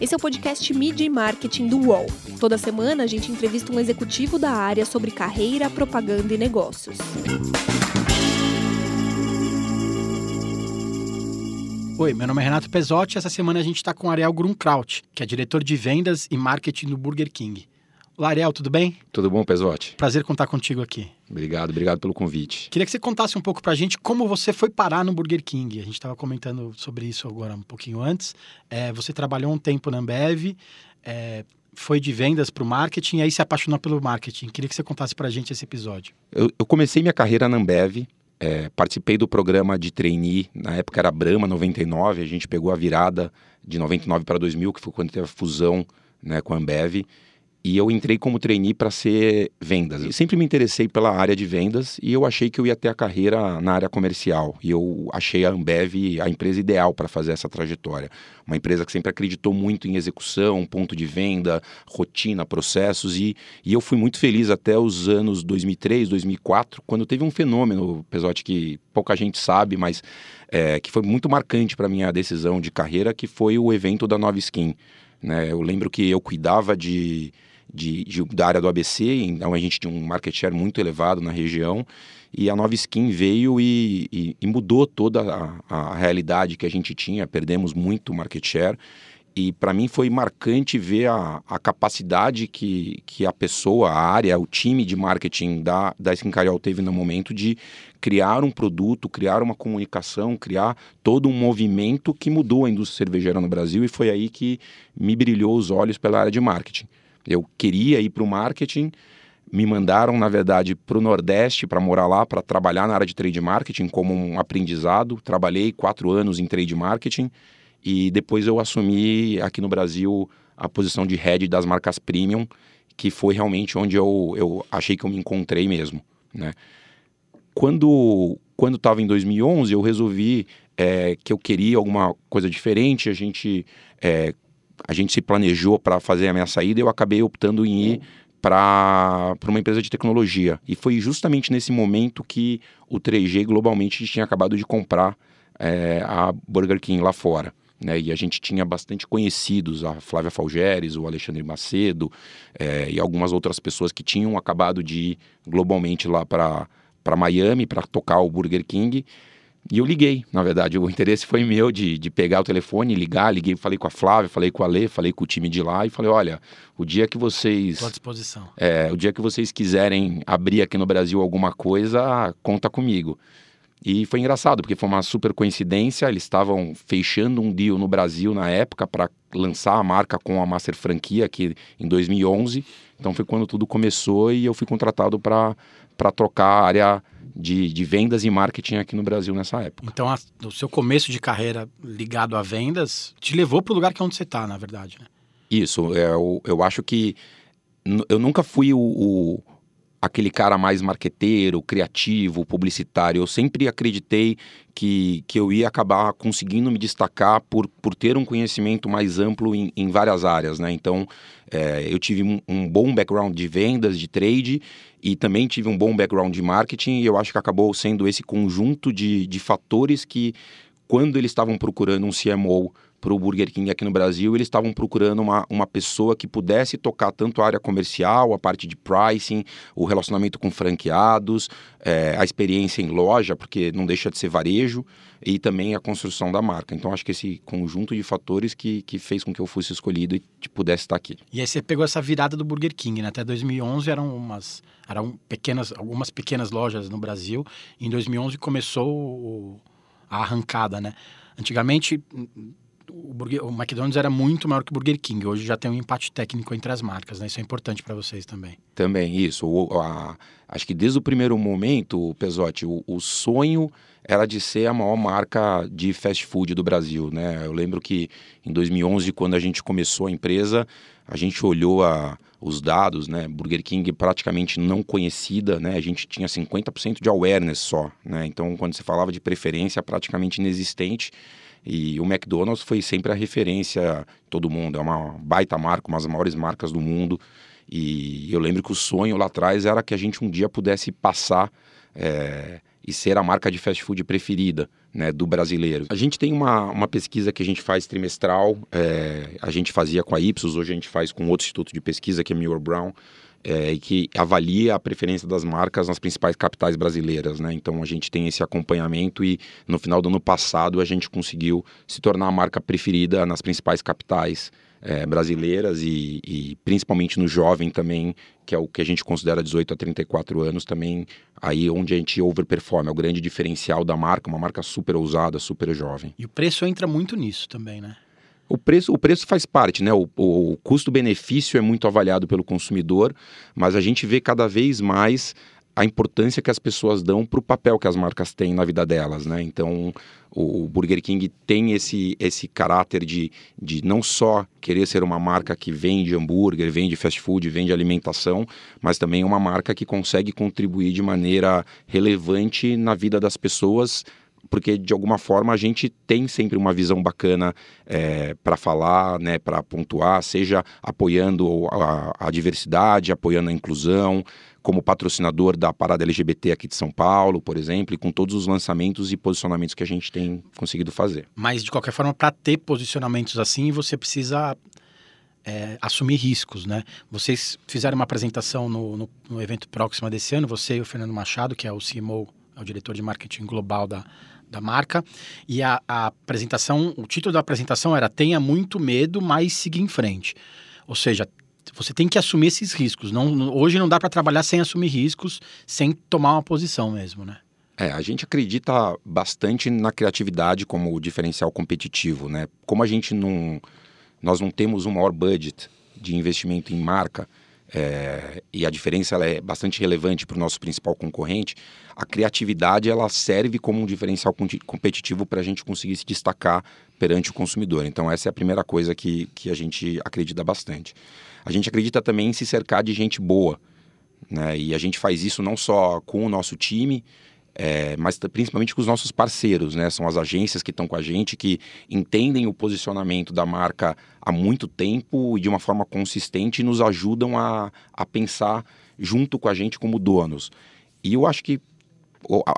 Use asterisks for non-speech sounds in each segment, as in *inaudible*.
Esse é o podcast Media e Marketing do UOL. Toda semana a gente entrevista um executivo da área sobre carreira, propaganda e negócios. Oi, meu nome é Renato Pesotti e essa semana a gente está com Ariel Grunkraut, que é diretor de vendas e marketing do Burger King. Olá, Ariel, tudo bem? Tudo bom, Pesotti? Prazer contar contigo aqui. Obrigado, obrigado pelo convite. Queria que você contasse um pouco pra gente como você foi parar no Burger King. A gente estava comentando sobre isso agora um pouquinho antes. É, você trabalhou um tempo na Ambev, é, foi de vendas para o marketing e aí se apaixonou pelo marketing. Queria que você contasse pra gente esse episódio. Eu, eu comecei minha carreira na Ambev, é, participei do programa de trainee, na época era Brahma 99, a gente pegou a virada de 99 para 2000, que foi quando teve a fusão né, com a Ambev e eu entrei como trainee para ser vendas. Eu sempre me interessei pela área de vendas e eu achei que eu ia ter a carreira na área comercial. E eu achei a Ambev a empresa ideal para fazer essa trajetória. Uma empresa que sempre acreditou muito em execução, ponto de venda, rotina, processos. E, e eu fui muito feliz até os anos 2003, 2004, quando teve um fenômeno, Pesote, que pouca gente sabe, mas é, que foi muito marcante para minha decisão de carreira, que foi o evento da Nova Skin. Né? Eu lembro que eu cuidava de de, de, da área do ABC, então a gente tinha um market share muito elevado na região, e a nova skin veio e, e, e mudou toda a, a, realidade que a gente tinha, perdemos muito market share, e para mim foi marcante ver a, a, capacidade que, que a pessoa, a área, o time de marketing da, da Skin Carol teve no momento de criar um produto, criar uma comunicação, criar todo um movimento que mudou a indústria cervejeira no Brasil e foi aí que me brilhou os olhos pela área de marketing. Eu queria ir para o marketing, me mandaram, na verdade, para o Nordeste para morar lá, para trabalhar na área de trade marketing como um aprendizado. Trabalhei quatro anos em trade marketing e depois eu assumi aqui no Brasil a posição de head das marcas premium, que foi realmente onde eu, eu achei que eu me encontrei mesmo. Né? Quando quando estava em 2011, eu resolvi é, que eu queria alguma coisa diferente. A gente é, a gente se planejou para fazer a minha saída eu acabei optando em ir para uma empresa de tecnologia. E foi justamente nesse momento que o 3G globalmente tinha acabado de comprar é, a Burger King lá fora. Né, e a gente tinha bastante conhecidos, a Flávia Falgeres, o Alexandre Macedo é, e algumas outras pessoas que tinham acabado de ir globalmente lá para Miami para tocar o Burger King. E eu liguei, na verdade, o interesse foi meu de, de pegar o telefone, ligar, liguei, falei com a Flávia, falei com a Lê, falei com o time de lá e falei, olha, o dia que vocês... Estou à disposição. É, o dia que vocês quiserem abrir aqui no Brasil alguma coisa, conta comigo. E foi engraçado, porque foi uma super coincidência, eles estavam fechando um deal no Brasil na época para lançar a marca com a Master Franquia aqui em 2011. Então foi quando tudo começou e eu fui contratado para trocar a área de, de vendas e marketing aqui no Brasil nessa época. Então, a, o seu começo de carreira ligado a vendas te levou para o lugar que é onde você está, na verdade, né? Isso, é, eu, eu acho que eu nunca fui o, o aquele cara mais marqueteiro, criativo, publicitário. Eu sempre acreditei que, que eu ia acabar conseguindo me destacar por, por ter um conhecimento mais amplo em, em várias áreas, né? Então, é, eu tive um, um, bom background de vendas, de trade e também tive um bom background de marketing e eu acho que acabou sendo esse conjunto de, de fatores que, quando eles estavam procurando um CMO para o Burger King aqui no Brasil, eles estavam procurando uma, uma pessoa que pudesse tocar tanto a área comercial, a parte de pricing, o relacionamento com franqueados, é, a experiência em loja, porque não deixa de ser varejo, e também a construção da marca. Então, acho que esse conjunto de fatores que, que fez com que eu fosse escolhido e pudesse estar aqui. E aí você pegou essa virada do Burger King, né? Até 2011 eram umas eram pequenas, algumas pequenas lojas no Brasil. Em 2011 começou a arrancada, né? Antigamente o, Burger, o McDonald's era muito maior que o Burger King. Hoje já tem um empate técnico entre as marcas, né? Isso é importante para vocês também. Também, isso. O, a, acho que desde o primeiro momento, Pesotti, o, o sonho era de ser a maior marca de fast food do Brasil, né? Eu lembro que em 2011, quando a gente começou a empresa, a gente olhou a, os dados, né? Burger King praticamente não conhecida, né? A gente tinha 50% de awareness só, né? Então, quando você falava de preferência, praticamente inexistente. E o McDonald's foi sempre a referência todo mundo, é uma baita marca, uma das maiores marcas do mundo. E eu lembro que o sonho lá atrás era que a gente um dia pudesse passar é, e ser a marca de fast food preferida né, do brasileiro. A gente tem uma, uma pesquisa que a gente faz trimestral, é, a gente fazia com a Ipsos, hoje a gente faz com outro instituto de pesquisa que é Muir Brown, é, e que avalia a preferência das marcas nas principais capitais brasileiras. Né? Então a gente tem esse acompanhamento e no final do ano passado a gente conseguiu se tornar a marca preferida nas principais capitais é, brasileiras e, e, principalmente no jovem também, que é o que a gente considera 18 a 34 anos, também aí onde a gente overperforma, é o grande diferencial da marca, uma marca super ousada, super jovem. E o preço entra muito nisso também, né? O preço, o preço faz parte, né? O, o custo-benefício é muito avaliado pelo consumidor, mas a gente vê cada vez mais a importância que as pessoas dão para o papel que as marcas têm na vida delas, né? Então, o Burger King tem esse, esse caráter de, de não só querer ser uma marca que vende hambúrguer, vende fast food, vende alimentação, mas também uma marca que consegue contribuir de maneira relevante na vida das pessoas porque de alguma forma a gente tem sempre uma visão bacana é, para falar, né, para pontuar, seja apoiando a, a, diversidade, apoiando a inclusão, como patrocinador da parada LGBT aqui de São Paulo, por exemplo, e com todos os lançamentos e posicionamentos que a gente tem conseguido fazer. Mas de qualquer forma, para ter posicionamentos assim, você precisa é, assumir riscos, né? Vocês fizeram uma apresentação no, no, no evento próximo desse ano, você e o Fernando Machado, que é o CMO, é o diretor de marketing global da, da marca. E a, a apresentação, o título da apresentação era Tenha muito medo, mas siga em frente. Ou seja, você tem que assumir esses riscos. Não, hoje não dá para trabalhar sem assumir riscos, sem tomar uma posição mesmo, né? É, a gente acredita bastante na criatividade como diferencial competitivo, né? Como a gente não, nós não temos um maior budget de investimento em marca, é, e a diferença ela é bastante relevante para o nosso principal concorrente, a criatividade ela serve como um diferencial competitivo para a gente conseguir se destacar perante o consumidor. Então essa é a primeira coisa que, que a gente acredita bastante. A gente acredita também em se cercar de gente boa, né? e a gente faz isso não só com o nosso time, é, mas principalmente com os nossos parceiros, né? São as agências que estão com a gente, que entendem o posicionamento da marca há muito tempo e de uma forma consistente e nos ajudam a, a pensar junto com a gente como donos. E eu acho que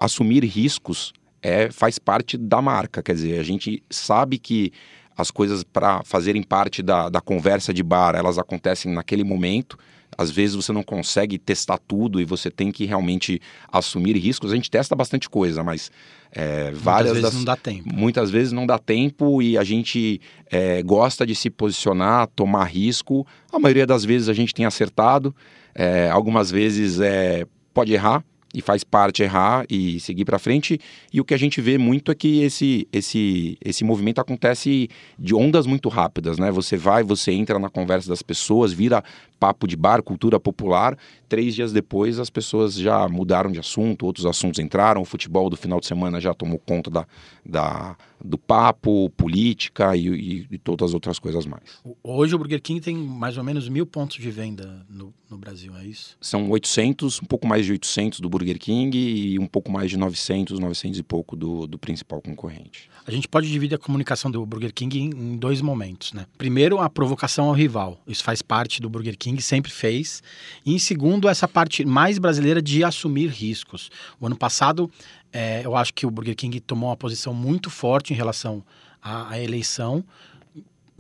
assumir riscos é, faz parte da marca, quer dizer, a gente sabe que as coisas para fazerem parte da, da conversa de bar, elas acontecem naquele momento, às vezes você não consegue testar tudo e você tem que realmente assumir riscos. A gente testa bastante coisa, mas é, várias muitas vezes das, não dá tempo. Muitas vezes não dá tempo e a gente é, gosta de se posicionar, tomar risco. A maioria das vezes a gente tem acertado, é, algumas vezes é, pode errar, e faz parte errar e seguir para frente. E o que a gente vê muito é que esse, esse, esse movimento acontece de ondas muito rápidas, né? Você vai, você entra na conversa das pessoas, vira papo de bar, cultura popular. Três dias depois, as pessoas já mudaram de assunto, outros assuntos entraram. O futebol do final de semana já tomou conta da, da do papo, política e, e, e, todas as outras coisas mais. Hoje o Burger King tem mais ou menos mil pontos de venda no, no Brasil, é isso? São 800, um pouco mais de 800 do Burger King e um pouco mais de 900, 900 e pouco do, do principal concorrente. A gente pode dividir a comunicação do Burger King em, em dois momentos, né? Primeiro, a provocação ao rival. Isso faz parte do Burger King, sempre fez. E em segundo, essa parte mais brasileira de assumir riscos. O ano passado, é, eu acho que o Burger King tomou uma posição muito forte em relação à, à eleição.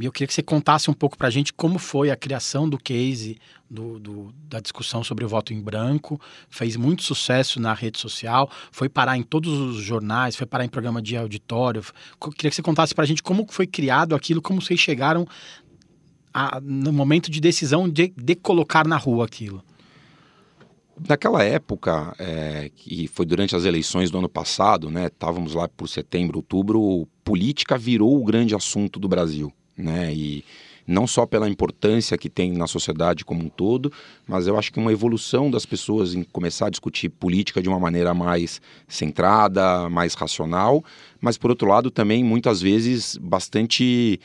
E eu queria que você contasse um pouco para a gente como foi a criação do case do, do, da discussão sobre o voto em branco. Fez muito sucesso na rede social, foi parar em todos os jornais, foi parar em programa de auditório. Eu queria que você contasse para a gente como foi criado aquilo, como vocês chegaram a, no momento de decisão de, de colocar na rua aquilo. Naquela época, é, foi durante as eleições do ano passado, né? Estávamos lá por setembro, outubro, política virou o grande assunto do Brasil, né? E não só pela importância que tem na sociedade como um todo, mas eu acho que uma evolução das pessoas em começar a discutir política de uma maneira mais centrada, mais racional, mas por outro lado também muitas vezes bastante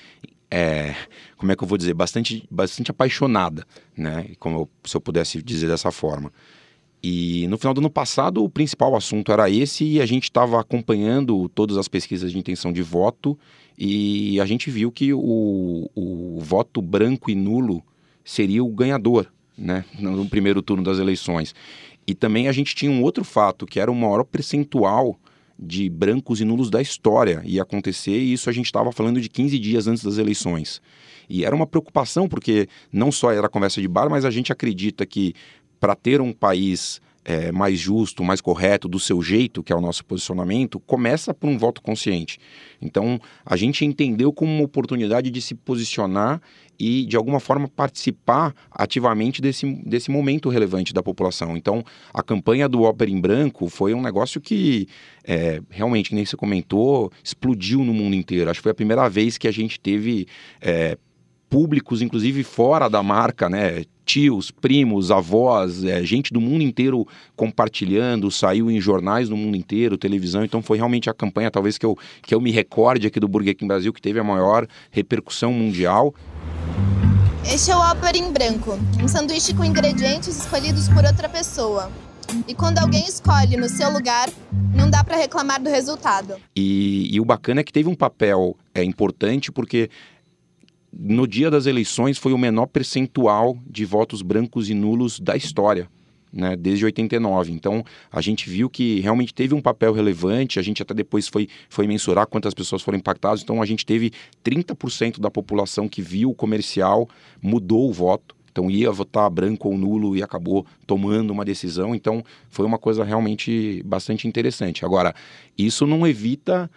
é, como é que eu vou dizer, bastante, bastante apaixonada, né? Como eu, se eu pudesse dizer dessa forma. E no final do ano passado, o principal assunto era esse, e a gente estava acompanhando todas as pesquisas de intenção de voto, e a gente viu que o, o voto branco e nulo seria o ganhador, né, no primeiro turno das eleições. E também a gente tinha um outro fato, que era o maior percentual de brancos e nulos da história ia acontecer, e isso a gente estava falando de 15 dias antes das eleições. E era uma preocupação, porque não só era conversa de bar, mas a gente acredita que para ter um país é, mais justo, mais correto, do seu jeito, que é o nosso posicionamento, começa por um voto consciente. Então, a gente entendeu como uma oportunidade de se posicionar e, de alguma forma, participar ativamente desse, desse momento relevante da população. Então, a campanha do Ópera em Branco foi um negócio que, é, realmente, nem você comentou, explodiu no mundo inteiro. Acho que foi a primeira vez que a gente teve é, públicos, inclusive fora da marca, né? Tios, primos, avós, é, gente do mundo inteiro compartilhando, saiu em jornais no mundo inteiro, televisão, então foi realmente a campanha, talvez que eu, que eu me recorde aqui do Burger King Brasil, que teve a maior repercussão mundial. Este é o Ópera em Branco, um sanduíche com ingredientes escolhidos por outra pessoa. E quando alguém escolhe no seu lugar, não dá para reclamar do resultado. E, e, o bacana é que teve um papel é, importante, porque no dia das eleições foi o menor percentual de votos brancos e nulos da história. Né, desde 89. Então, a gente viu que realmente teve um papel relevante, a gente até depois foi, foi mensurar quantas pessoas foram impactadas, então a gente teve 30% da população que viu o comercial mudou o voto, então ia votar branco ou nulo e acabou tomando uma decisão, então foi uma coisa realmente bastante interessante. Agora, isso não evita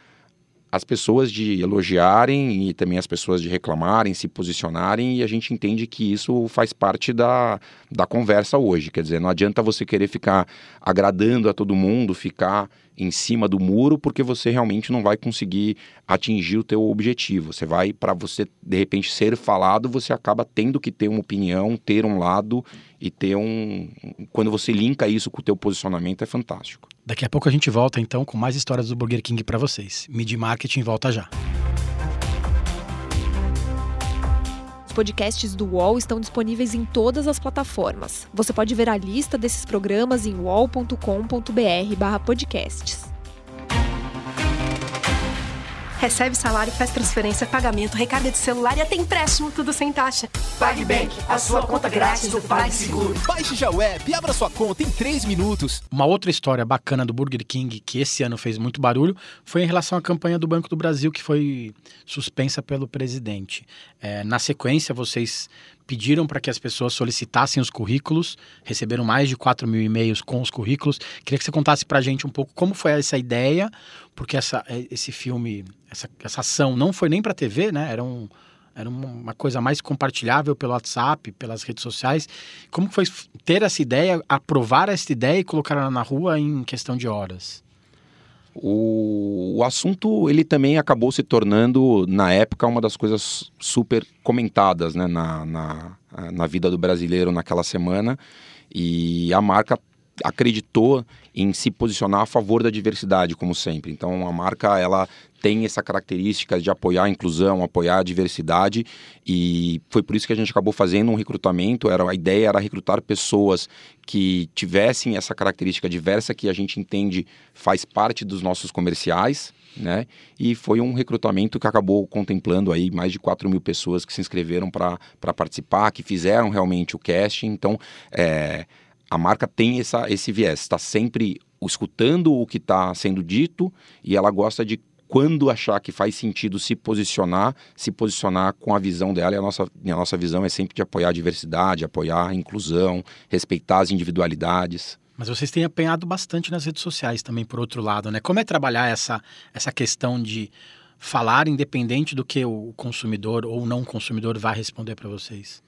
as pessoas de elogiarem e também as pessoas de reclamarem, se posicionarem, e a gente entende que isso faz parte da, da conversa hoje. Quer dizer, não adianta você querer ficar agradando a todo mundo, ficar em cima do muro, porque você realmente não vai conseguir atingir o teu objetivo. Você vai, para você, de repente, ser falado, você acaba tendo que ter uma opinião, ter um lado e ter um... Quando você linka isso com o teu posicionamento, é fantástico. Daqui a pouco a gente volta, então, com mais histórias do Burger King para vocês. Mid Marketing volta já. Os podcasts do UOL estão disponíveis em todas as plataformas. Você pode ver a lista desses programas em uol.com.br/podcasts. Recebe salário, faz transferência, pagamento, recarga de celular e até empréstimo, tudo sem taxa. PagBank, a sua conta grátis do PagSeguro. Baixe já o app e abra sua conta em 3 minutos. Uma outra história bacana do Burger King, que esse ano fez muito barulho, foi em relação à campanha do Banco do Brasil, que foi suspensa pelo presidente. É, na sequência, vocês pediram para que as pessoas solicitassem os currículos, receberam mais de 4 mil e-mails com os currículos. Queria que você contasse para a gente um pouco como foi essa ideia, porque essa, é, esse filme, essa, essa ação não foi nem para a TV, né? Era, um, era uma coisa mais compartilhável pelo WhatsApp, pelas redes sociais. Como foi ter essa ideia, aprovar essa ideia e colocar ela na rua em questão de horas? O, o, assunto ele também acabou se tornando na época uma das coisas super comentadas né, na, na, na vida do brasileiro naquela semana. E a marca acreditou em se posicionar a favor da diversidade, como sempre. Então, a marca ela tem essa característica de apoiar a inclusão, apoiar a diversidade e foi por isso que a gente acabou fazendo um recrutamento. Era a ideia era recrutar pessoas que tivessem essa característica diversa que a gente entende faz parte dos nossos comerciais. Né? E foi um recrutamento que acabou contemplando aí mais de 4 mil pessoas que se inscreveram para participar, que fizeram realmente o casting. Então, é, a marca tem essa, esse viés, está sempre escutando o que está sendo dito e ela gosta de quando achar que faz sentido se posicionar, se posicionar com a visão dela. E a nossa, a nossa visão é sempre de apoiar a diversidade, apoiar a inclusão, respeitar as individualidades. Mas vocês têm apanhado bastante nas redes sociais também, por outro lado, né? Como é trabalhar essa, essa questão de falar independente do que o consumidor ou não consumidor vai responder para vocês?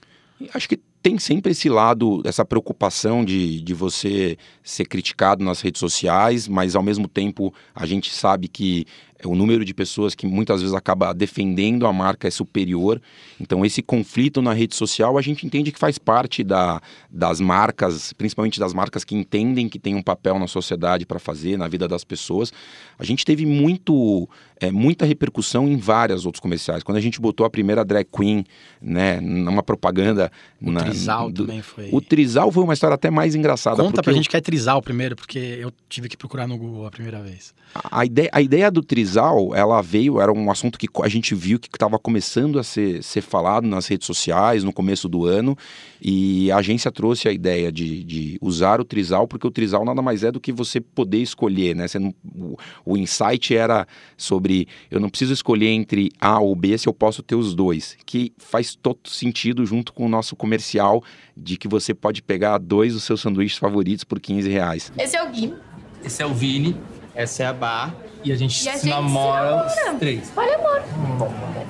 Acho que tem sempre esse lado, essa preocupação de, de você ser criticado nas redes sociais, mas ao mesmo tempo a gente sabe que o número de pessoas que muitas vezes acaba defendendo a marca é superior. Então, esse conflito na rede social a gente entende que faz parte da, das marcas, principalmente das marcas que entendem que tem um papel na sociedade para fazer, na vida das pessoas. A gente teve muito, é, muita repercussão em vários outros comerciais. Quando a gente botou a primeira drag queen, né, numa propaganda. O na, Trizal do, também foi. O Trizal foi uma história até mais engraçada. Conta pra eu... gente que é Trizal primeiro, porque eu tive que procurar no Google a primeira vez. A, a ideia, a ideia do Trizal Trisal, ela veio, era um assunto que a gente viu que estava começando a ser, ser falado nas redes sociais no começo do ano, e a agência trouxe a ideia de, de usar o Trisal, porque o Trisal nada mais é do que você poder escolher, né? Não, o, o insight era sobre, eu não preciso escolher entre A ou B se eu posso ter os dois, que faz todo sentido junto com o nosso comercial de que você pode pegar dois dos seus sanduíches favoritos por 15 reais. Esse é o Gui. Esse é o Vini. Essa é a Bar. E a gente, E a se, gente namora se namora. os três. Poliamor.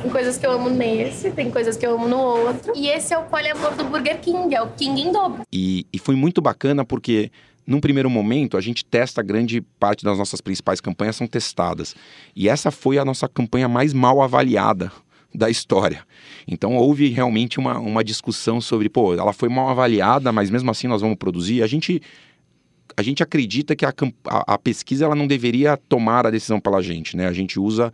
Tem coisas que eu amo nesse, tem coisas que eu amo no outro. E esse é o poliamor do Burger King, é o King em dobro. E, e foi muito bacana porque, num primeiro momento, a gente testa grande parte das nossas principais campanhas são testadas. E essa foi a nossa campanha mais mal avaliada da história. Então houve realmente uma, uma discussão sobre, pô, ela foi mal avaliada, mas mesmo assim nós vamos produzir. A gente a gente acredita que a, a, a pesquisa ela não deveria tomar a decisão pela gente, né? A gente usa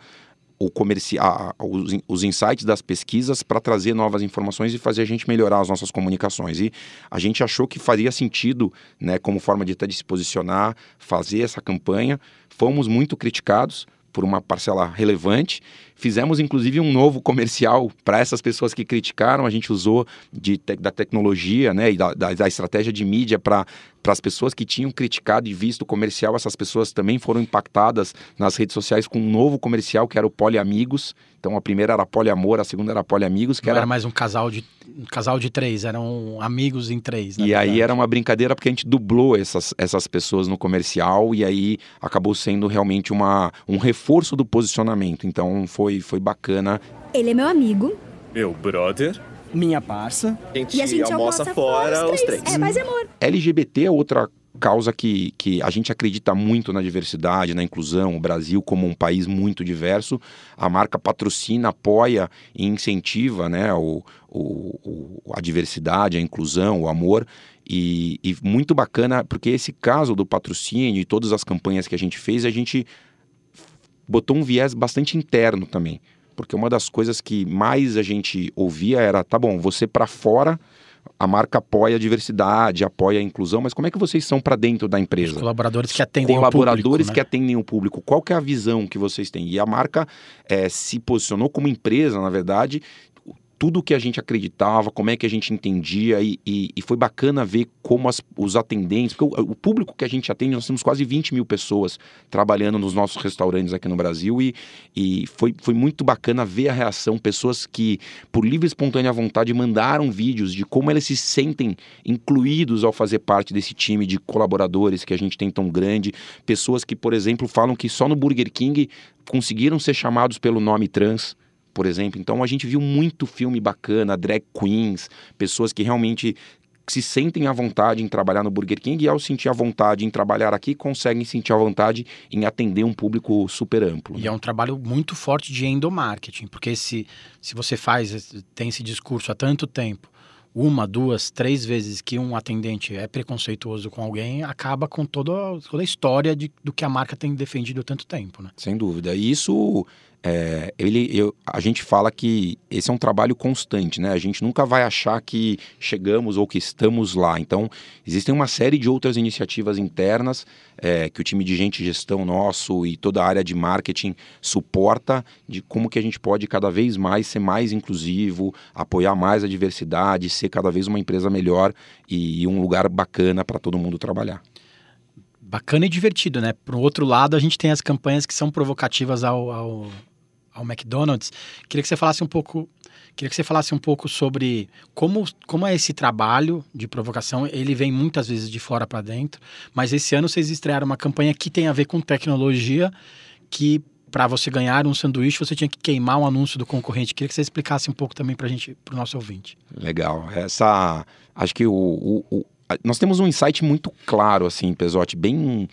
o comerci os, os insights das pesquisas para trazer novas informações e fazer a gente melhorar as nossas comunicações. E a gente achou que faria sentido, né, como forma de, de se posicionar, fazer essa campanha. Fomos muito criticados por uma parcela relevante. Fizemos inclusive um novo comercial para essas pessoas que criticaram. A gente usou de te- da tecnologia né, e da, da, da estratégia de mídia para as pessoas que tinham criticado e visto o comercial. Essas pessoas também foram impactadas nas redes sociais com um novo comercial que era o Poliamigos. Então a primeira era Poliamor, a segunda era Poliamigos, que Não era era mais um casal de um casal de três, eram amigos em três. e aí verdade. era uma brincadeira porque a gente dublou essas, essas pessoas no comercial e aí acabou sendo realmente uma, um reforço do posicionamento. Então foi, foi bacana. Ele é meu amigo. Meu brother. Minha parça. A gente, E a gente almoça, fora os três. É, paz e amor. LGBT é outra causa que, que a gente acredita muito na diversidade, na inclusão. O Brasil, como um país muito diverso, a marca patrocina, apoia e incentiva né, o, o, o- a diversidade, a inclusão, o amor. E, e muito bacana, porque esse caso do patrocínio e todas as campanhas que a gente fez, a gente botou um viés bastante interno também. Porque uma das coisas que mais a gente ouvia era, tá bom, você para fora, a marca apoia a diversidade, apoia a inclusão, mas como é que vocês são para dentro da empresa? Os colaboradores que atendem colaboradores o público, que né? atendem o público. Qual que é a visão que vocês têm? E a marca eh, se posicionou como empresa, na verdade, tudo que a gente acreditava, como é que a gente entendia e, e- e foi bacana ver como as- os atendentes, porque o, o público que a gente atende, nós temos quase 20 mil pessoas trabalhando nos nossos restaurantes aqui no Brasil e, e foi, foi muito bacana ver a reação, pessoas que por livre e espontânea vontade mandaram vídeos de como eles se sentem incluídos ao fazer parte desse time de colaboradores que a gente tem tão grande, pessoas que, por exemplo, falam que só no Burger King conseguiram ser chamados pelo nome trans, por exemplo. Então a gente viu muito filme bacana, drag queens, pessoas que realmente se sentem à vontade em trabalhar no Burger King e ao sentir a vontade em trabalhar aqui, conseguem sentir a vontade em atender um público super amplo. E é um trabalho muito forte de endomarketing, porque se, se você faz, tem esse discurso há tanto tempo, uma, duas, três vezes que um atendente é preconceituoso com alguém, acaba com toda, toda a história de, do que a marca tem defendido há tanto tempo, né? Sem dúvida. E isso, é, ele, eu- a gente fala que esse é um trabalho constante, né? A gente nunca vai achar que chegamos ou que estamos lá. Então, existem uma série de outras iniciativas internas é, que o time de gente gestão nosso e toda a área de marketing suporta de como que a gente pode cada vez mais ser mais inclusivo, apoiar mais a diversidade, ser cada vez uma empresa melhor e, e um lugar bacana para todo mundo trabalhar. Bacana e divertido, né? Por outro lado, a gente tem as campanhas que são provocativas ao, ao, ao McDonald's. Queria que você falasse um pouco, queria que você falasse um pouco sobre como, como é esse trabalho de provocação. Ele vem muitas vezes de fora para dentro, mas esse ano vocês estrearam uma campanha que tem a ver com tecnologia, que para você ganhar um sanduíche você tinha que queimar um anúncio do concorrente. Queria que você explicasse um pouco também para gente, para o nosso ouvinte. Legal. Essa. Acho que o, o- o- nós temos um insight muito claro, assim, Pesote, bem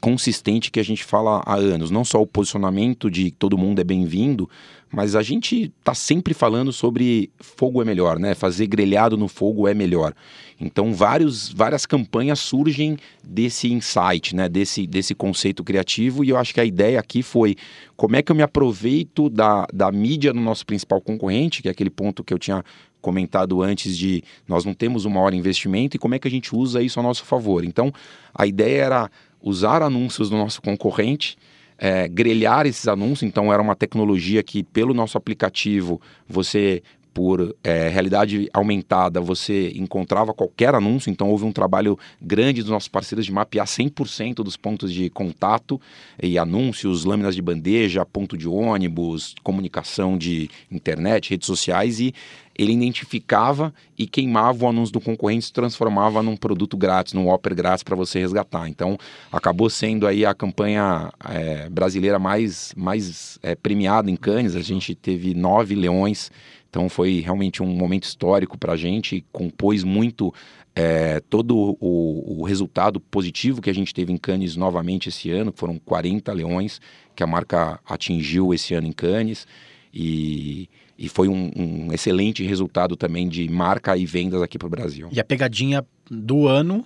consistente que a gente fala há anos. Não só o posicionamento de todo mundo é bem-vindo, mas a gente está sempre falando sobre fogo é melhor, né? Fazer grelhado no fogo é melhor. Então, vários, várias campanhas surgem desse insight, né? Desse, desse conceito criativo. E eu acho que a ideia aqui foi como é que eu me aproveito da, da mídia do nosso principal concorrente, que é aquele ponto que eu tinha comentado antes de nós não temos um maior investimento e como é que a gente usa isso a nosso favor. Então, a ideia era usar anúncios do nosso concorrente é, grelhar esses anúncios. Então, era uma tecnologia que, pelo nosso aplicativo, você por é, realidade aumentada, você encontrava qualquer anúncio, então houve um trabalho grande dos nossos parceiros de mapear 100% dos pontos de contato e anúncios, lâminas de bandeja, ponto de ônibus, comunicação de internet, redes sociais e ele identificava e queimava o anúncio do concorrente, se transformava num produto grátis, num offer grátis para você resgatar. Então, acabou sendo aí a campanha é, brasileira mais, mais é, premiada em Cannes. A gente teve nove leões então foi realmente um momento histórico para a gente, compôs muito é, todo o, o, resultado positivo que a gente teve em Cannes novamente esse ano, foram 40 leões que a marca atingiu esse ano em Cannes e, e foi um, um excelente resultado também de marca e vendas aqui para o Brasil. E a pegadinha do ano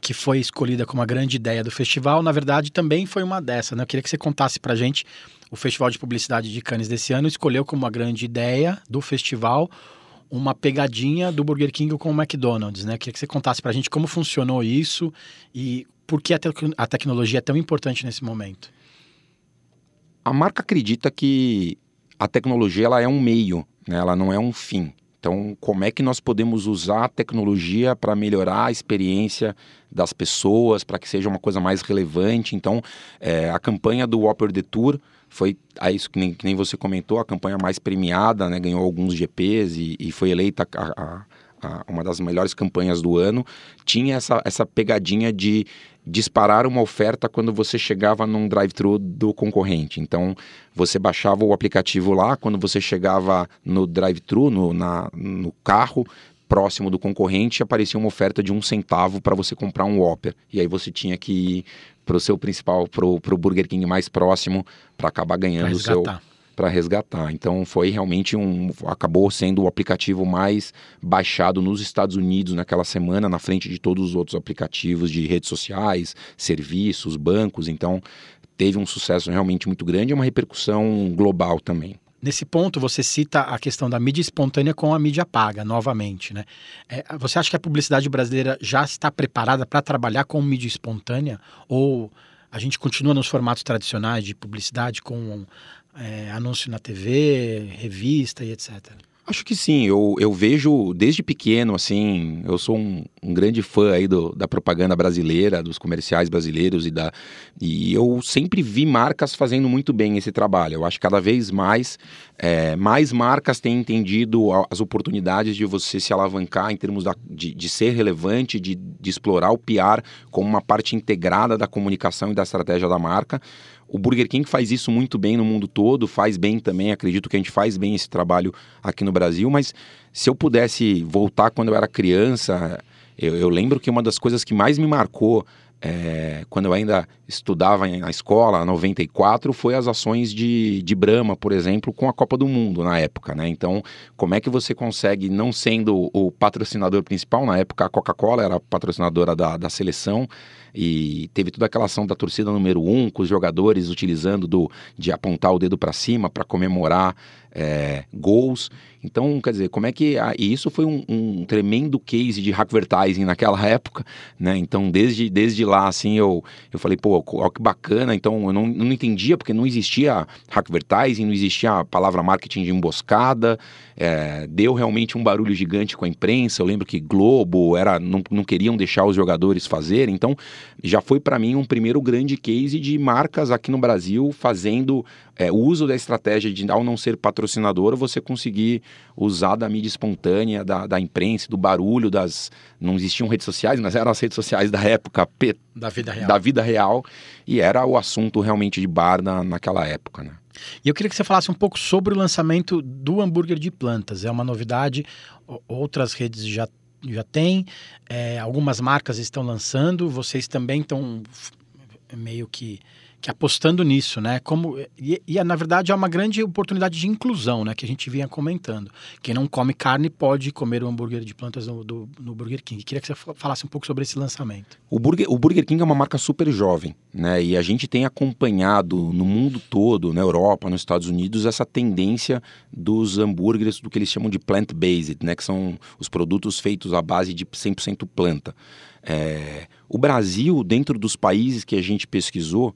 que foi escolhida como a grande ideia do festival, na verdade também foi uma dessa, né? Eu queria que você contasse pra gente o Festival de Publicidade de Cannes desse ano escolheu como a grande ideia do festival uma pegadinha do Burger King com o McDonald's, né? Eu queria que você contasse pra gente como funcionou isso e por que a, te a tecnologia é tão importante nesse momento. A marca acredita que a tecnologia ela é um meio, né? ela não é um fim. Então, como é que nós podemos usar a tecnologia para melhorar a experiência das pessoas, para que seja uma coisa mais relevante? Então, é, a campanha do Whopper the Tour foi a isso que nem, que nem, você comentou, a campanha mais premiada, né? ganhou alguns GPs e, e foi eleita a, a, a, uma das melhores campanhas do ano. Tinha essa, essa pegadinha de disparar uma oferta quando você chegava num drive-thru do concorrente. Então, você baixava o aplicativo lá, quando você chegava no drive-thru, no, no carro, próximo do concorrente, aparecia uma oferta de um centavo para você comprar um Whopper. E aí você tinha que ir para o seu principal, para o Burger King mais próximo, para acabar ganhando o seu para resgatar. Então foi realmente um acabou sendo o aplicativo mais baixado nos Estados Unidos naquela semana, na frente de todos os outros aplicativos de redes sociais, serviços, bancos. Então teve um sucesso realmente muito grande e uma repercussão global também. Nesse ponto, você cita a questão da mídia espontânea com a mídia paga, novamente. Né? É, você acha que a publicidade brasileira já está preparada para trabalhar com mídia espontânea? Ou a gente continua nos formatos tradicionais de publicidade com é, anúncio na TV, revista e etc. Acho que sim, eu, eu vejo desde pequeno, assim, eu sou um, um grande fã aí do, da propaganda brasileira, dos comerciais brasileiros e da e eu sempre vi marcas fazendo muito bem esse trabalho. Eu acho que cada vez mais, é, mais marcas têm entendido as oportunidades de você se alavancar em termos da, de, de ser relevante, de, de explorar o PR como uma parte integrada da comunicação e da estratégia da marca. O Burger King faz isso muito bem no mundo todo, faz bem também, acredito que a gente faz bem esse trabalho aqui no Brasil, mas se eu pudesse voltar quando eu era criança, eu, eu lembro que uma das coisas que mais me marcou é, quando eu ainda estudava na escola, 94, foi as ações de, de Brahma, por exemplo, com a Copa do Mundo na época, né? Então, como é que você consegue, não sendo o patrocinador principal, na época a Coca-Cola era patrocinadora da, da seleção, e teve toda aquela ação da torcida número um, com os jogadores utilizando do, de apontar o dedo para cima para comemorar é, gols. Então, quer dizer, como é que. e isso foi um, um, tremendo case de advertising naquela época, né? Então, desde, desde lá, assim, eu, eu falei, pô, ó, que bacana. Então, eu não, não entendia, porque não existia advertising, não existia a palavra marketing de emboscada. É, deu realmente um barulho gigante com a imprensa. Eu lembro que Globo era, não, não queriam deixar os jogadores fazerem. Então, já foi para mim um primeiro grande case de marcas aqui no Brasil fazendo é, o uso da estratégia de, ao não ser patrocinador, você conseguir usar da mídia espontânea, da, da imprensa, do barulho, das. Não existiam redes sociais, mas eram as redes sociais da época da vida real. Da vida real e era o assunto realmente de bar na, naquela época, né? E eu queria que você falasse um pouco sobre o lançamento do hambúrguer de plantas. É uma novidade, outras redes já, já têm, é, algumas marcas estão lançando, vocês também estão meio que que apostando nisso, né? Como e, e, na verdade é uma grande oportunidade de inclusão, né? Que a gente vinha comentando. Quem não come carne pode comer o hambúrguer de plantas no, do, no Burger King. Queria que você falasse um pouco sobre esse lançamento. O Burger, o Burger King é uma marca super jovem, né? E a gente tem acompanhado no mundo todo, na Europa, nos Estados Unidos, essa tendência dos hambúrgueres do que eles chamam de plant-based, né? Que são os produtos feitos à base de 100% planta. É, o Brasil, dentro dos países que a gente pesquisou,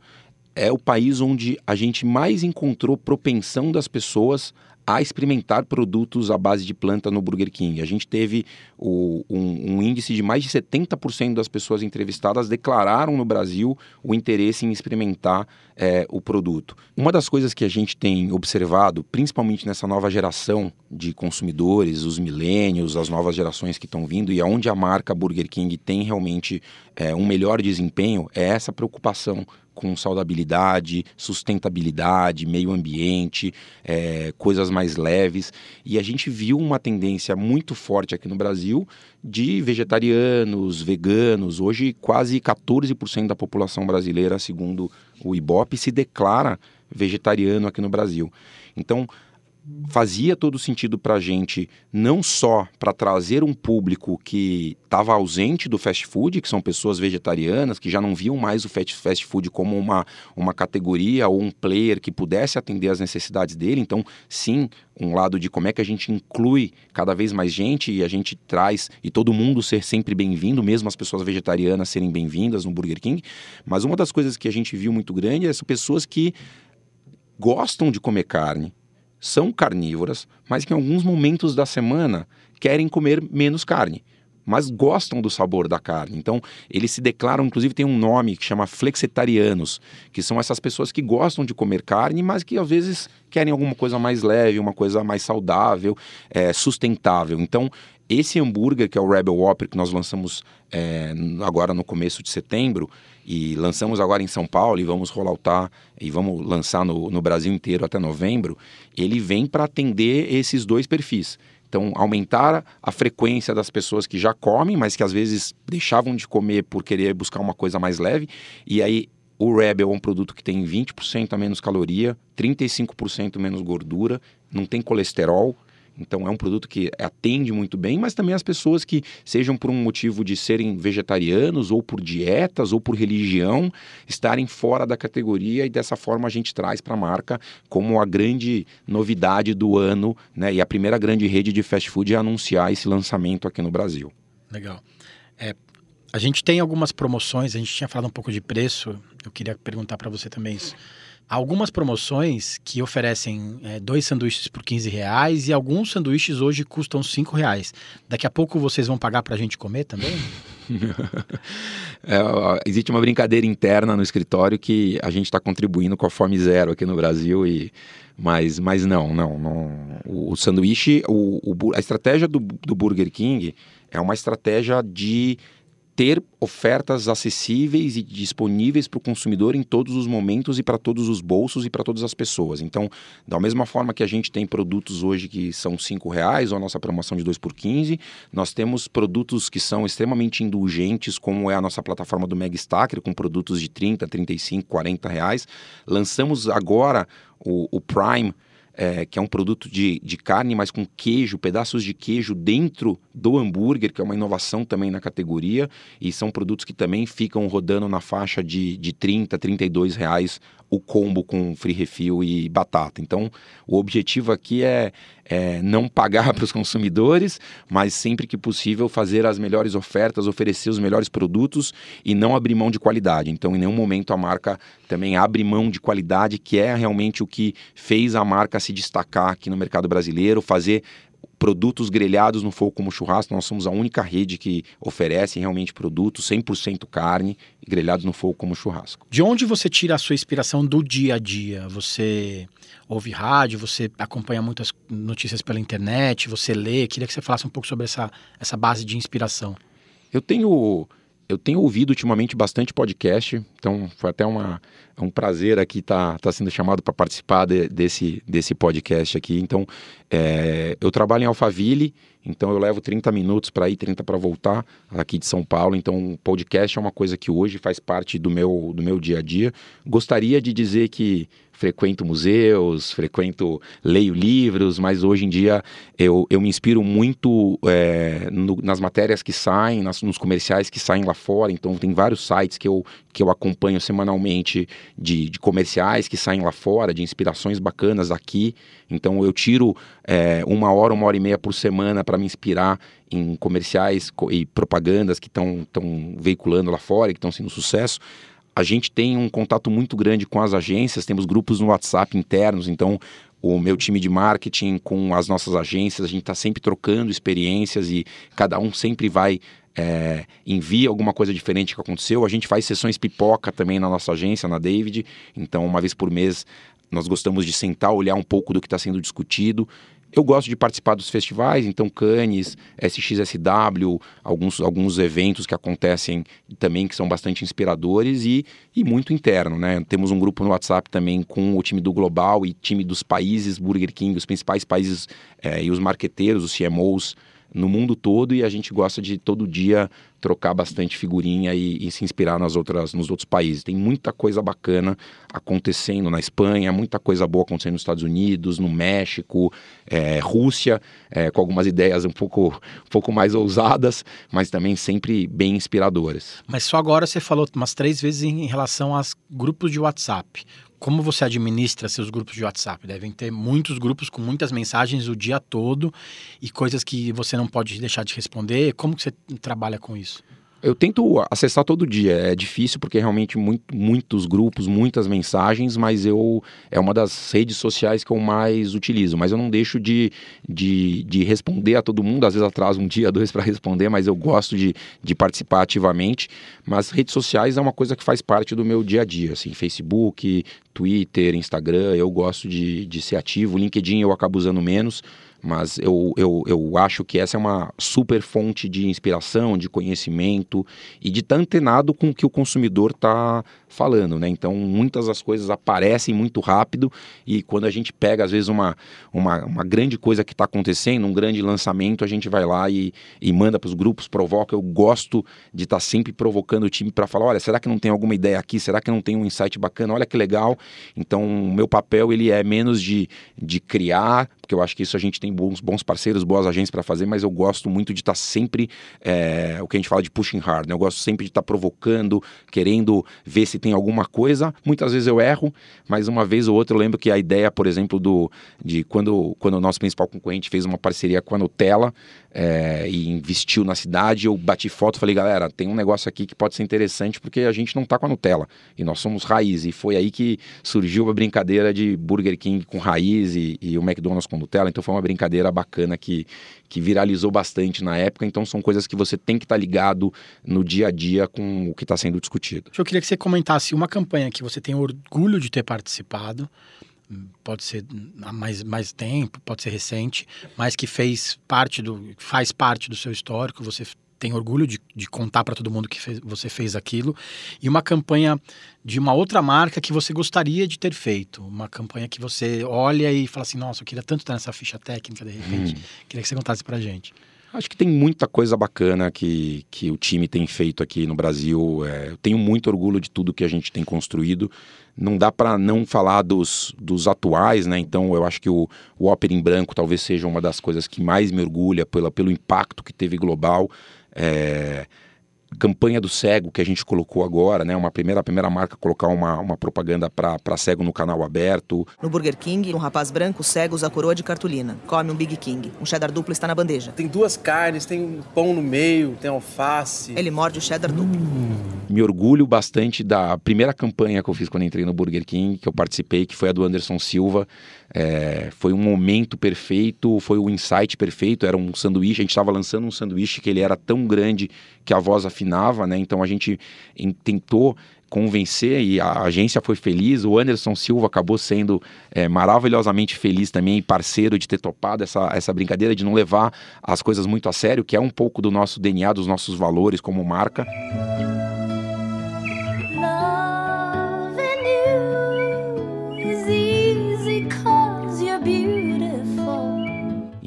é o país onde a gente mais encontrou propensão das pessoas a experimentar produtos à base de planta no Burger King. A gente teve o, um, um, índice de mais de 70% das pessoas entrevistadas declararam no Brasil o interesse em experimentar é, o produto. Uma das coisas que a gente tem observado, principalmente nessa nova geração de consumidores, os milênios, as novas gerações que estão vindo e aonde a marca Burger King tem realmente é, um melhor desempenho, é essa preocupação com saudabilidade, sustentabilidade, meio ambiente, é, coisas mais leves. E a gente viu uma tendência muito forte aqui no Brasil de vegetarianos, veganos. Hoje, quase 14% da população brasileira, segundo o IBOP, se declara vegetariano aqui no Brasil. Então, fazia todo sentido para a gente, não só para trazer um público que estava ausente do fast food, que são pessoas vegetarianas, que já não viam mais o fast food como uma, uma categoria ou um player que pudesse atender às necessidades dele. Então, sim, um lado de como é que a gente inclui cada vez mais gente e a gente traz e todo mundo ser sempre bem-vindo, mesmo as pessoas vegetarianas serem bem-vindas no Burger King. Mas uma das coisas que a gente viu muito grande é essas pessoas que gostam de comer carne, são carnívoras, mas que em alguns momentos da semana querem comer menos carne, mas gostam do sabor da carne. Então, eles se declaram, inclusive tem um nome que chama flexitarianos, que são essas pessoas que gostam de comer carne, mas que às vezes querem alguma coisa mais leve, uma coisa mais saudável, é, sustentável. Então, esse hambúrguer, que é o Rebel Whopper, que nós lançamos é, agora no começo de setembro, e lançamos agora em São Paulo e vamos rolloutar e vamos lançar no, no Brasil inteiro até novembro, ele vem para atender esses dois perfis. Então, aumentar a frequência das pessoas que já comem, mas que às vezes deixavam de comer por querer buscar uma coisa mais leve. E aí, o Rebel é um produto que tem 20% a menos caloria, 35% menos gordura, não tem colesterol, então é um produto que atende muito bem, mas também as pessoas que sejam por um motivo de serem vegetarianos ou por dietas ou por religião estarem fora da categoria e dessa forma a gente traz para a marca como a grande novidade do ano, né? E a primeira grande rede de fast food a anunciar esse lançamento aqui no Brasil. Legal. É, a gente tem algumas promoções, a gente tinha falado um pouco de preço, eu queria perguntar para você também isso algumas promoções que oferecem é, dois sanduíches por 15 reais e alguns sanduíches hoje custam 5 reais. Daqui a pouco vocês vão pagar para a gente comer também? *laughs* é, existe uma brincadeira interna no escritório que a gente está contribuindo com a Fome Zero aqui no Brasil e mas, mas não, não, não. O, o sanduíche, o, o, a estratégia do, do Burger King é uma estratégia de ter ofertas acessíveis e disponíveis para o consumidor em todos os momentos e para todos os bolsos e para todas as pessoas. Então, da mesma forma que a gente tem produtos hoje que são cinco reais ou a nossa promoção de 2 por 15, nós temos produtos que são extremamente indulgentes, como é a nossa plataforma do Meg Stacker, com produtos de 30, 35, 40 reais. Lançamos agora o, o Prime, é, que é um produto de, de carne, mas com queijo, pedaços de queijo dentro do hambúrguer, que é uma inovação também na categoria, e são produtos que também ficam rodando na faixa de, de 30, 32 reais o combo com free refill e batata. Então, o objetivo aqui é, é não pagar *laughs* para os consumidores, mas sempre que possível fazer as melhores ofertas, oferecer os melhores produtos e não abrir mão de qualidade. Então, em nenhum momento a marca também abre mão de qualidade, que é realmente o que fez a marca se destacar aqui no mercado brasileiro, fazer produtos grelhados no fogo como churrasco. Nós somos a única rede que oferece realmente produtos 100% carne grelhados no fogo como churrasco. De onde você tira a sua inspiração do dia a dia? Você ouve rádio, você acompanha muitas notícias pela internet, você lê? Queria que você falasse um pouco sobre essa, essa base de inspiração. Eu tenho eu tenho ouvido ultimamente bastante podcast, então foi até uma, um prazer aqui estar tá, tá sendo chamado para participar de, desse, desse podcast aqui. Então, é, eu trabalho em Alphaville, então eu levo 30 minutos para ir, 30 para voltar aqui de São Paulo. Então, podcast é uma coisa que hoje faz parte do meu, do meu dia a dia. Gostaria de dizer que frequento museus, frequento, leio livros, mas hoje em dia eu, eu me inspiro muito é, no, nas matérias que saem, nas, nos comerciais que saem lá fora. Então, tem vários sites que eu, que eu acompanho semanalmente de, de comerciais que saem lá fora, de inspirações bacanas aqui. Então, eu tiro é, uma hora, uma hora e meia por semana para me inspirar em comerciais e propagandas que estão veiculando lá fora e que estão sendo sucesso a gente tem um contato muito grande com as agências, temos grupos no WhatsApp internos, então o meu time de marketing com as nossas agências, a gente está sempre trocando experiências e cada um sempre vai é, envia alguma coisa diferente que aconteceu. A gente faz sessões pipoca também na nossa agência, na David. Então, uma vez por mês, nós gostamos de sentar, olhar um pouco do que está sendo discutido. Eu gosto de participar dos festivais, então Cannes, SXSW, alguns, alguns eventos que acontecem também que são bastante inspiradores e, e muito interno, né? Temos um grupo no WhatsApp também com o time do Global e time dos países Burger King, os principais países é, e os marqueteiros, os CMOs no mundo todo e a gente gosta de todo dia trocar bastante figurinha e, e, se inspirar nas outras, nos outros países. Tem muita coisa bacana acontecendo na Espanha, muita coisa boa acontecendo nos Estados Unidos, no México, é, Rússia, é, com algumas ideias um pouco, um pouco mais ousadas, mas também sempre bem inspiradoras. Mas só agora você falou umas três vezes em relação aos grupos de WhatsApp como você administra seus grupos de WhatsApp? Devem ter muitos grupos com muitas mensagens o dia todo e coisas que você não pode deixar de responder. Como que você trabalha com isso? Eu tento acessar todo dia. É difícil porque realmente muito, muitos grupos, muitas mensagens, mas eu é uma das redes sociais que eu mais utilizo. Mas eu não deixo de, de, de responder a todo mundo. Às vezes atraso um dia, *laughs* dois para responder, mas eu gosto de, de participar ativamente. Mas redes sociais é uma coisa que faz parte do meu dia a dia. Assim, Facebook, Twitter, Instagram, eu gosto de, de ser ativo. LinkedIn eu acabo usando menos mas eu, eu, eu acho que essa é uma super fonte de inspiração, de conhecimento e de estar antenado com o que o consumidor está falando, né? Então, muitas das coisas aparecem muito rápido e quando a gente pega, às vezes, uma, uma, uma grande coisa que está acontecendo, um grande lançamento, a gente vai lá e, e manda para os grupos, provoca. Eu gosto de estar tá sempre provocando o time para falar, olha, será que não tem alguma ideia aqui? Será que não tem um insight bacana? Olha que legal. Então, o meu papel, ele é menos de, de criar, porque eu acho que isso a gente tem bons, bons parceiros, boas agências para fazer, mas eu gosto muito de estar tá sempre, é, o que a gente fala de pushing hard, né? Eu gosto sempre de estar tá provocando, querendo ver se tem alguma coisa. Muitas vezes eu erro, mas uma vez ou outra eu lembro que a ideia, por exemplo, do de quando, quando o nosso principal concorrente fez uma parceria com a Nutella é, e investiu na cidade, eu bati foto e falei, galera, tem um negócio aqui que pode ser interessante porque a gente não está com a Nutella e nós somos raiz. E foi aí que surgiu a brincadeira de Burger King com raiz e, e o McDonald's com Nutella. Então foi uma brincadeira bacana que, que viralizou bastante na época. Então são coisas que você tem que estar tá ligado no dia a dia com o que está sendo discutido. Eu queria que você comentasse uma campanha que você tem orgulho de ter participado pode ser há mais, mais tempo, pode ser recente, mas que fez parte do, faz parte do seu histórico, você tem orgulho de, de contar para todo mundo que fez, você fez aquilo, e uma campanha de uma outra marca que você gostaria de ter feito, uma campanha que você olha e fala assim, nossa, eu queria tanto estar nessa ficha técnica de repente, hum. queria que você contasse para gente. Acho que tem muita coisa bacana que, que o time tem feito aqui no Brasil. É, eu tenho muito orgulho de tudo que a gente tem construído. Não dá para não falar dos, dos atuais, né? Então eu acho que o, o Ópera em Branco talvez seja uma das coisas que mais me orgulha pela, pelo impacto que teve global. É, campanha do cego que a gente colocou agora, né? Uma primeira, a primeira marca colocar uma, uma propaganda para cego no canal aberto. No Burger King, um rapaz branco cego usa a coroa de cartolina. Come um Big King. Um cheddar duplo está na bandeja. Tem duas carnes, tem um pão no meio, tem alface. Ele morde o cheddar duplo. Hum. Me orgulho bastante da primeira campanha que eu fiz quando entrei no Burger King, que eu participei, que foi a do Anderson Silva. É, foi um momento perfeito, foi o um insight perfeito. Era um sanduíche, a gente estava lançando um sanduíche que ele era tão grande que a voz afinava, né? Então a gente tentou convencer e a agência foi feliz. O Anderson Silva acabou sendo é, maravilhosamente feliz também, parceiro de ter topado essa, essa brincadeira, de não levar as coisas muito a sério, que é um pouco do nosso DNA, dos nossos valores como marca.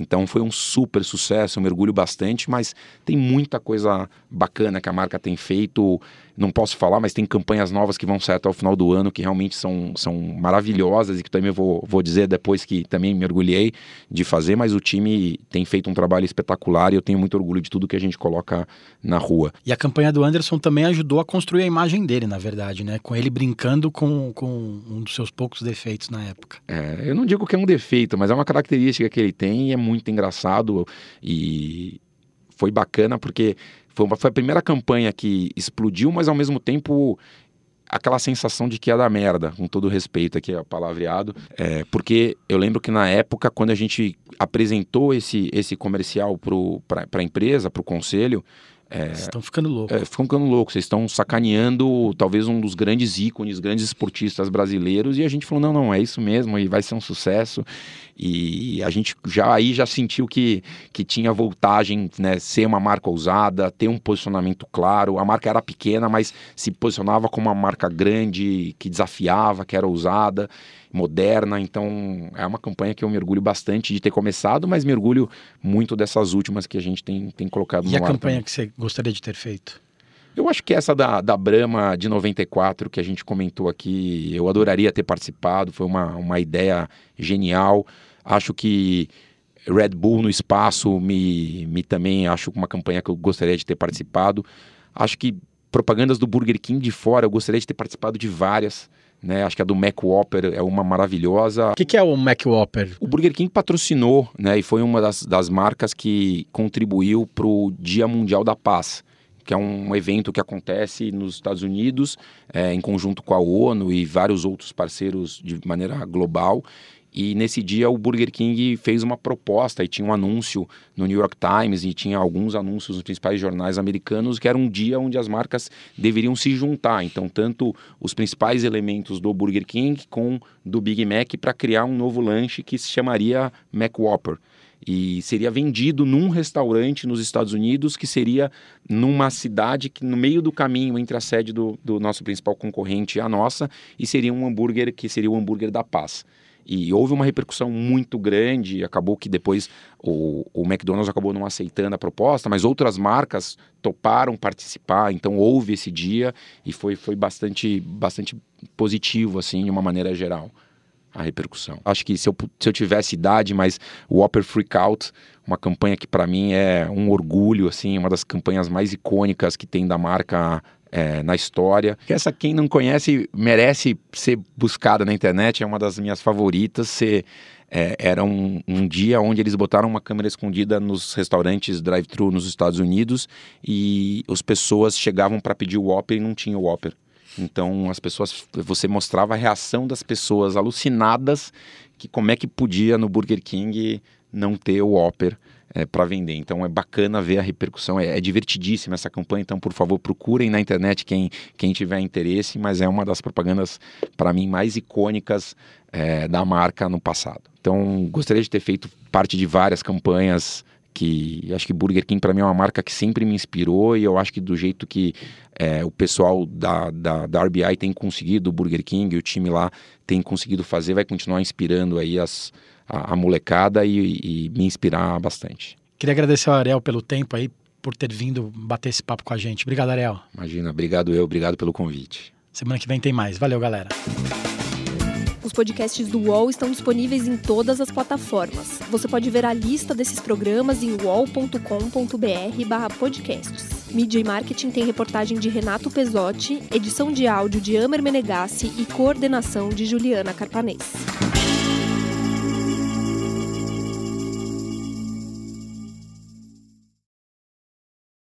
Então foi um super sucesso, eu mergulho bastante, mas tem muita coisa bacana que a marca tem feito não posso falar, mas tem campanhas novas que vão sair até o final do ano que realmente são, são maravilhosas e que também vou, vou dizer depois que também mergulhei de fazer, mas o time tem feito um trabalho espetacular e eu tenho muito orgulho de tudo que a gente coloca na rua. E a campanha do Anderson também ajudou a construir a imagem dele, na verdade, né? Com ele brincando com, com um dos seus poucos defeitos na época. É, eu não digo que é um defeito, mas é uma característica que ele tem e é muito engraçado e foi bacana porque foi, uma, foi a primeira campanha que explodiu, mas ao mesmo tempo aquela sensação de que ia dar merda, com todo respeito aqui, palavreado, é, porque eu lembro que na época, quando a gente apresentou esse, esse comercial para a empresa, para o conselho, é, vocês estão ficando loucos. É, ficam ficando loucos. Vocês estão sacaneando talvez um dos grandes ícones, grandes esportistas brasileiros. E a gente falou: não, não, é isso mesmo, e vai ser um sucesso. E a gente já aí já sentiu que, que tinha voltagem, né? Ser uma marca ousada, ter um posicionamento claro. A marca era pequena, mas se posicionava como uma marca grande, que desafiava, que era ousada moderna. Então, é uma campanha que eu me orgulho bastante de ter começado, mas me orgulho muito dessas últimas que a gente tem, tem colocado e no. E a campanha também. que você gostaria de ter feito? Eu acho que essa da, da Brahma de 94 que a gente comentou aqui, eu adoraria ter participado, foi uma, uma ideia genial. Acho que Red Bull no espaço me, me também acho uma campanha que eu gostaria de ter participado. Acho que propagandas do Burger King de fora, eu gostaria de ter participado de várias. Né? Acho que a do Mac Whopper é uma maravilhosa. O que, que, é o Mac Whopper? O Burger King patrocinou, né? E foi uma das, das marcas que contribuiu para o Dia Mundial da Paz, que é um evento que acontece nos Estados Unidos, é, em conjunto com a ONU e vários outros parceiros de maneira global. E nesse dia o Burger King fez uma proposta e tinha um anúncio no New York Times e tinha alguns anúncios nos principais jornais americanos que era um dia onde as marcas deveriam se juntar. Então, tanto os principais elementos do Burger King com do Big Mac para criar um novo lanche que se chamaria Mac Whopper e seria vendido num restaurante nos Estados Unidos que seria numa cidade que no meio do caminho entre a sede do, do nosso principal concorrente e a nossa e seria um hambúrguer que seria o hambúrguer da paz. E houve uma repercussão muito grande, acabou que depois o, o McDonald's acabou não aceitando a proposta, mas outras marcas toparam participar, então houve esse dia e foi, foi bastante, bastante positivo, assim, de uma maneira geral, a repercussão. Acho que se eu, se eu tivesse idade, mas o Whopper Freakout, uma campanha que para mim é um orgulho, assim, uma das campanhas mais icônicas que tem da marca é, na história. Essa, quem não conhece, merece ser buscada na internet, é uma das minhas favoritas. Ser, é, era um, um, dia onde eles botaram uma câmera escondida nos restaurantes drive-thru nos Estados Unidos e as pessoas chegavam para pedir o Whopper e não tinha o Whopper. Então as pessoas, você mostrava a reação das pessoas alucinadas que como é que podia no Burger King não ter o Whopper é, para vender. Então é bacana ver a repercussão, é, é, divertidíssima essa campanha. Então, por favor, procurem na internet quem, quem tiver interesse, mas é uma das propagandas, para mim, mais icônicas é, da marca no passado. Então, gostaria de ter feito parte de várias campanhas que acho que Burger King para mim é uma marca que sempre me inspirou e eu acho que do jeito que é, o pessoal da, da, da RBI tem conseguido, o Burger King, o time lá tem conseguido fazer, vai continuar inspirando aí as, a, a molecada e, e, me inspirar bastante. Queria agradecer ao Ariel pelo tempo aí, por ter vindo bater esse papo com a gente. Obrigado, Ariel. Imagina, obrigado eu, obrigado pelo convite. Semana que vem tem mais. Valeu, galera. Os podcasts do UOL estão disponíveis em todas as plataformas. Você pode ver a lista desses programas em wallcombr podcasts. Mídia e Marketing tem reportagem de Renato Pesotti, edição de áudio de Amer Menegassi e coordenação de Juliana Carpanês.